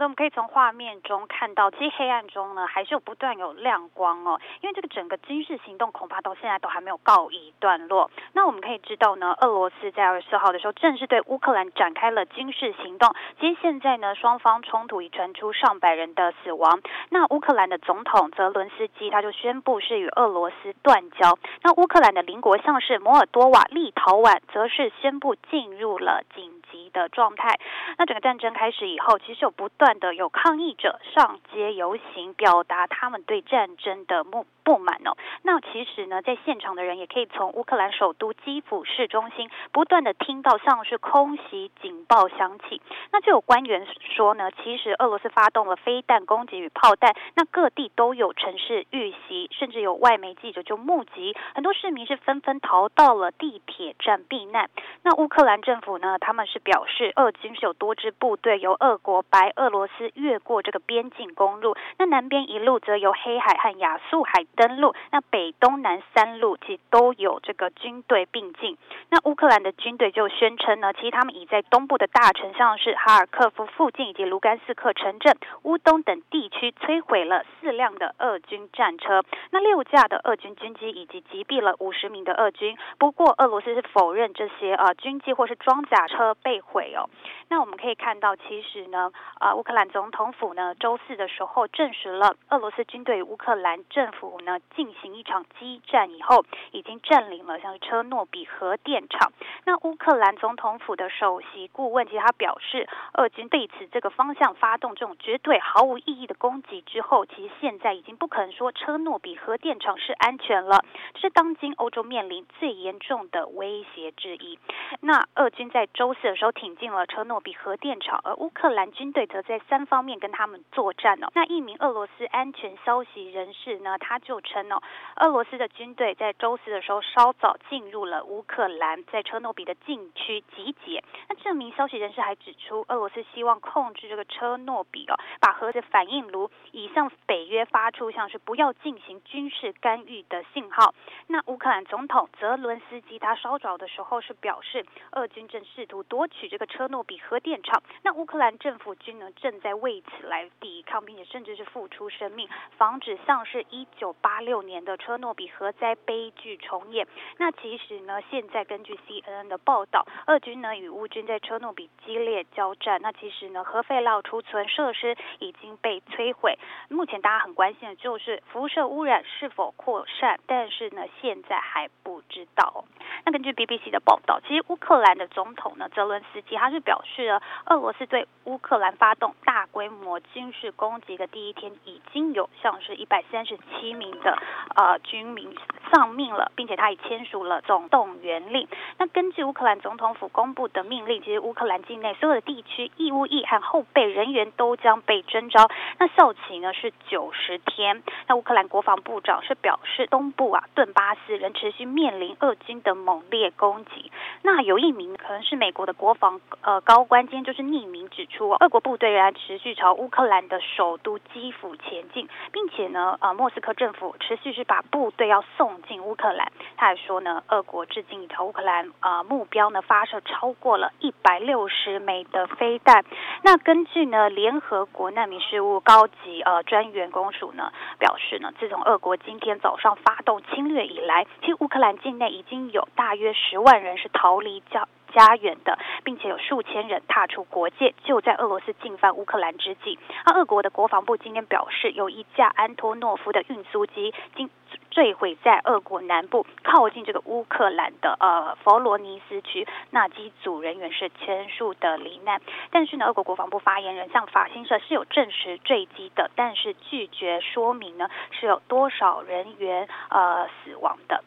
那我们可以从画面中看到，其实黑暗中呢，还是有不断有亮光哦。因为这个整个军事行动恐怕到现在都还没有告一段落。那我们可以知道呢，俄罗斯在二十四号的时候正式对乌克兰展开了军事行动。其实现在呢，双方冲突已传出上百人的死亡。那乌克兰的总统泽伦斯基他就宣布是与俄罗斯断交。那乌克兰的邻国像是摩尔多瓦、立陶宛，则是宣布进入了紧的状态。那整个战争开始以后，其实有不断。的有抗议者上街游行，表达他们对战争的不不满哦。那其实呢，在现场的人也可以从乌克兰首都基辅市中心不断的听到像是空袭警报响起。那就有官员说呢，其实俄罗斯发动了飞弹攻击与炮弹，那各地都有城市遇袭，甚至有外媒记者就目击很多市民是纷纷逃到了地铁站避难。那乌克兰政府呢，他们是表示，俄军是有多支部队由俄国白俄罗。斯越过这个边境公路，那南边一路则由黑海和亚速海登陆，那北东南三路其实都有这个军队并进。那乌克兰的军队就宣称呢，其实他们已在东部的大城，像是哈尔科夫附近以及卢甘斯克城镇、乌东等地区摧毁了四辆的俄军战车，那六架的俄军军机以及击毙了五十名的俄军。不过俄罗斯是否认这些呃军机或是装甲车被毁哦。那我们可以看到，其实呢，呃乌克。兰总统府呢，周四的时候证实了，俄罗斯军队乌克兰政府呢进行一场激战以后，已经占领了像是车诺比核电厂。那乌克兰总统府的首席顾问其实他表示，俄军对此这个方向发动这种绝对毫无意义的攻击之后，其实现在已经不可能说车诺比核电厂是安全了，这是当今欧洲面临最严重的威胁之一。那俄军在周四的时候挺进了车诺比核电厂，而乌克兰军队则在三方面跟他们作战哦。那一名俄罗斯安全消息人士呢，他就称哦，俄罗斯的军队在周四的时候稍早进入了乌克兰，在车诺比的禁区集结。那这名消息人士还指出，俄罗斯希望控制这个车诺比哦，把核子反应炉以向北约发出像是不要进行军事干预的信号。那乌克兰总统泽伦斯基他稍早的时候是表示，是俄军正试图夺取这个车诺比核电厂。那乌克兰政府军呢，正在为此来抵抗，并且甚至是付出生命，防止像是一九八六年的车诺比核灾悲剧重演。那其实呢，现在根据 CNN 的报道，俄军呢与乌军在车诺比激烈交战。那其实呢，核废料储存设施已经被摧毁。目前大家很关心的就是辐射污染是否扩散，但是呢，现在还不知道。那根据 BBC 的报道，其实乌克兰的总统呢，泽伦斯基他是表示了，俄罗斯对乌克兰发动大规模军事攻击的第一天，已经有像是一百三十七名的呃军民丧命了，并且他已签署了总动员令。那根据乌克兰总统府公布的命令，其实乌克兰境内所有的地区义务役和后备人员都将被征召，那效期呢是九十天。那乌克兰国防部长是表示，东部啊顿巴斯仍持续面临俄军的猛烈攻击。那有一名可能是美国的国防呃高官，今天就是匿名指出，俄国部队仍然持续朝乌克兰的首都基辅前进，并且呢，呃，莫斯科政府持续是把部队要送进乌克兰。他还说呢，俄国至今已朝乌克兰呃目标呢发射超过了一百六十枚的飞弹。那根据呢联合国难民事务高级呃专员公署呢表示呢，自从俄国今天早上发动侵略以来，其实乌克兰境内已经有大约十万人是逃离家家园的，并且有数千人踏出国界，就在俄罗斯进犯乌克兰之际。那俄国的国防部今天表示，有一架安托诺夫的运输机经坠毁在俄国南部靠近这个乌克兰的呃弗罗尼斯区，那机组人员是全数的罹难。但是呢，俄国国防部发言人向法新社是有证实坠机的，但是拒绝说明呢是有多少人员呃死亡的。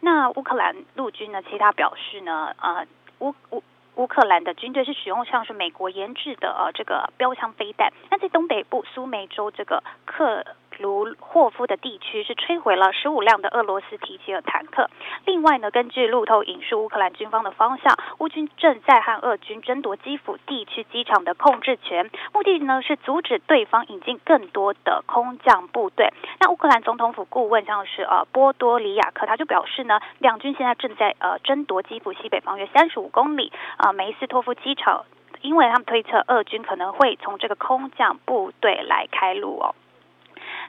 那乌克兰陆军呢，其他表示呢，呃。乌乌乌克兰的军队是使用像是美国研制的呃这个标枪飞弹。那在东北部苏梅州这个克卢霍夫的地区是摧毁了十五辆的俄罗斯提吉尔坦克。另外呢，根据路透引述乌克兰军方的方向，乌军正在和俄军争夺基辅地区机场的控制权，目的呢是阻止对方引进更多的空降部队。那乌克兰总统府顾问像是呃波多里亚克，他就表示呢，两军现在正在呃争夺基辅西北方约三十五公里啊、梅斯托夫机场。因为他们推测，俄军可能会从这个空降部队来开路哦。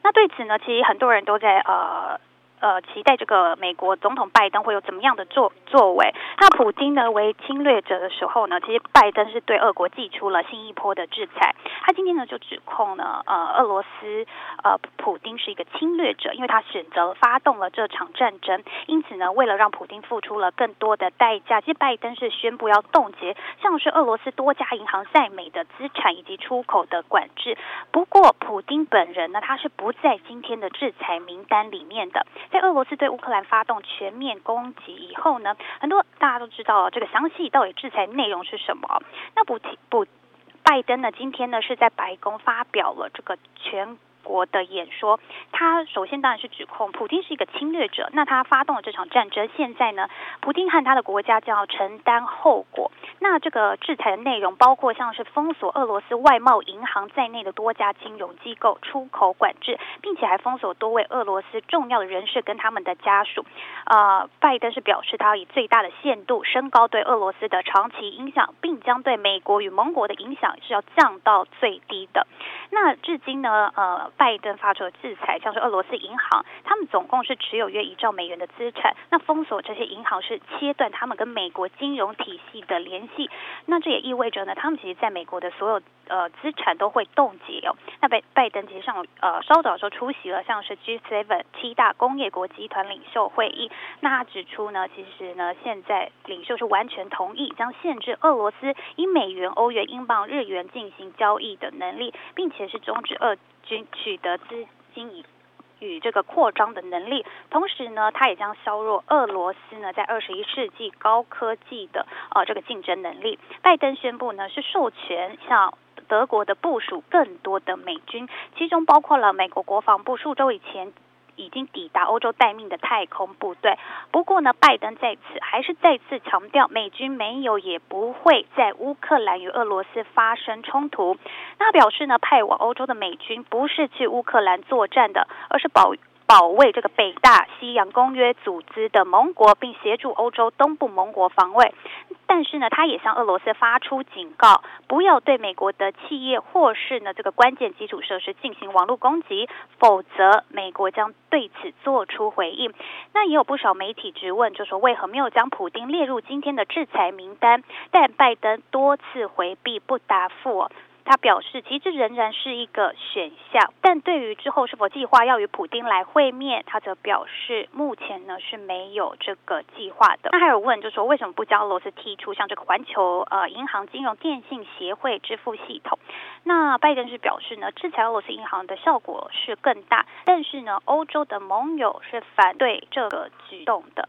那对此呢，其实很多人都在呃。呃，期待这个美国总统拜登会有怎么样的作作为？那普京呢为侵略者的时候呢，其实拜登是对俄国祭出了新一波的制裁。他今天呢就指控呢，呃，俄罗斯呃普丁是一个侵略者，因为他选择发动了这场战争。因此呢，为了让普京付出了更多的代价，其实拜登是宣布要冻结像是俄罗斯多家银行在美的资产以及出口的管制。不过，普丁本人呢，他是不在今天的制裁名单里面的。在俄罗斯对乌克兰发动全面攻击以后呢，很多大家都知道这个详细到底制裁内容是什么。那不不，拜登呢今天呢是在白宫发表了这个全国的演说，他首先当然是指控普丁是一个侵略者。那他发动了这场战争，现在呢，普丁和他的国家将要承担后果。那这个制裁的内容包括像是封锁俄罗斯外贸银行在内的多家金融机构、出口管制，并且还封锁多位俄罗斯重要的人士跟他们的家属。呃，拜登是表示他要以最大的限度升高对俄罗斯的长期影响，并将对美国与盟国的影响是要降到最低的。那至今呢，呃。拜登发出的制裁，像是俄罗斯银行，他们总共是持有约一兆美元的资产。那封锁这些银行是切断他们跟美国金融体系的联系。那这也意味着呢，他们其实在美国的所有呃资产都会冻结哦。那拜拜登其实上呃稍早时候出席了像是 G7 七大工业国集团领袖会议。那他指出呢，其实呢现在领袖是完全同意将限制俄罗斯以美元、欧元、英镑、日元进行交易的能力，并且是终止俄取得资金以与这个扩张的能力，同时呢，它也将削弱俄罗斯呢在二十一世纪高科技的呃这个竞争能力。拜登宣布呢是授权向德国的部署更多的美军，其中包括了美国国防部数周以前。已经抵达欧洲待命的太空部队。不过呢，拜登在此还是再次强调，美军没有也不会在乌克兰与俄罗斯发生冲突。他表示呢，派往欧洲的美军不是去乌克兰作战的，而是保保卫这个北大西洋公约组织的盟国，并协助欧洲东部盟国防卫。但是呢，他也向俄罗斯发出警告，不要对美国的企业或是呢这个关键基础设施进行网络攻击，否则美国将对此做出回应。那也有不少媒体质问，就说为何没有将普丁列入今天的制裁名单？但拜登多次回避不答复。他表示，其实这仍然是一个选项，但对于之后是否计划要与普丁来会面，他则表示目前呢是没有这个计划的。那还有问，就说为什么不将俄罗斯踢出像这个环球呃银行金融电信协会支付系统？那拜登是表示呢，制裁俄罗斯银行的效果是更大，但是呢，欧洲的盟友是反对这个举动的。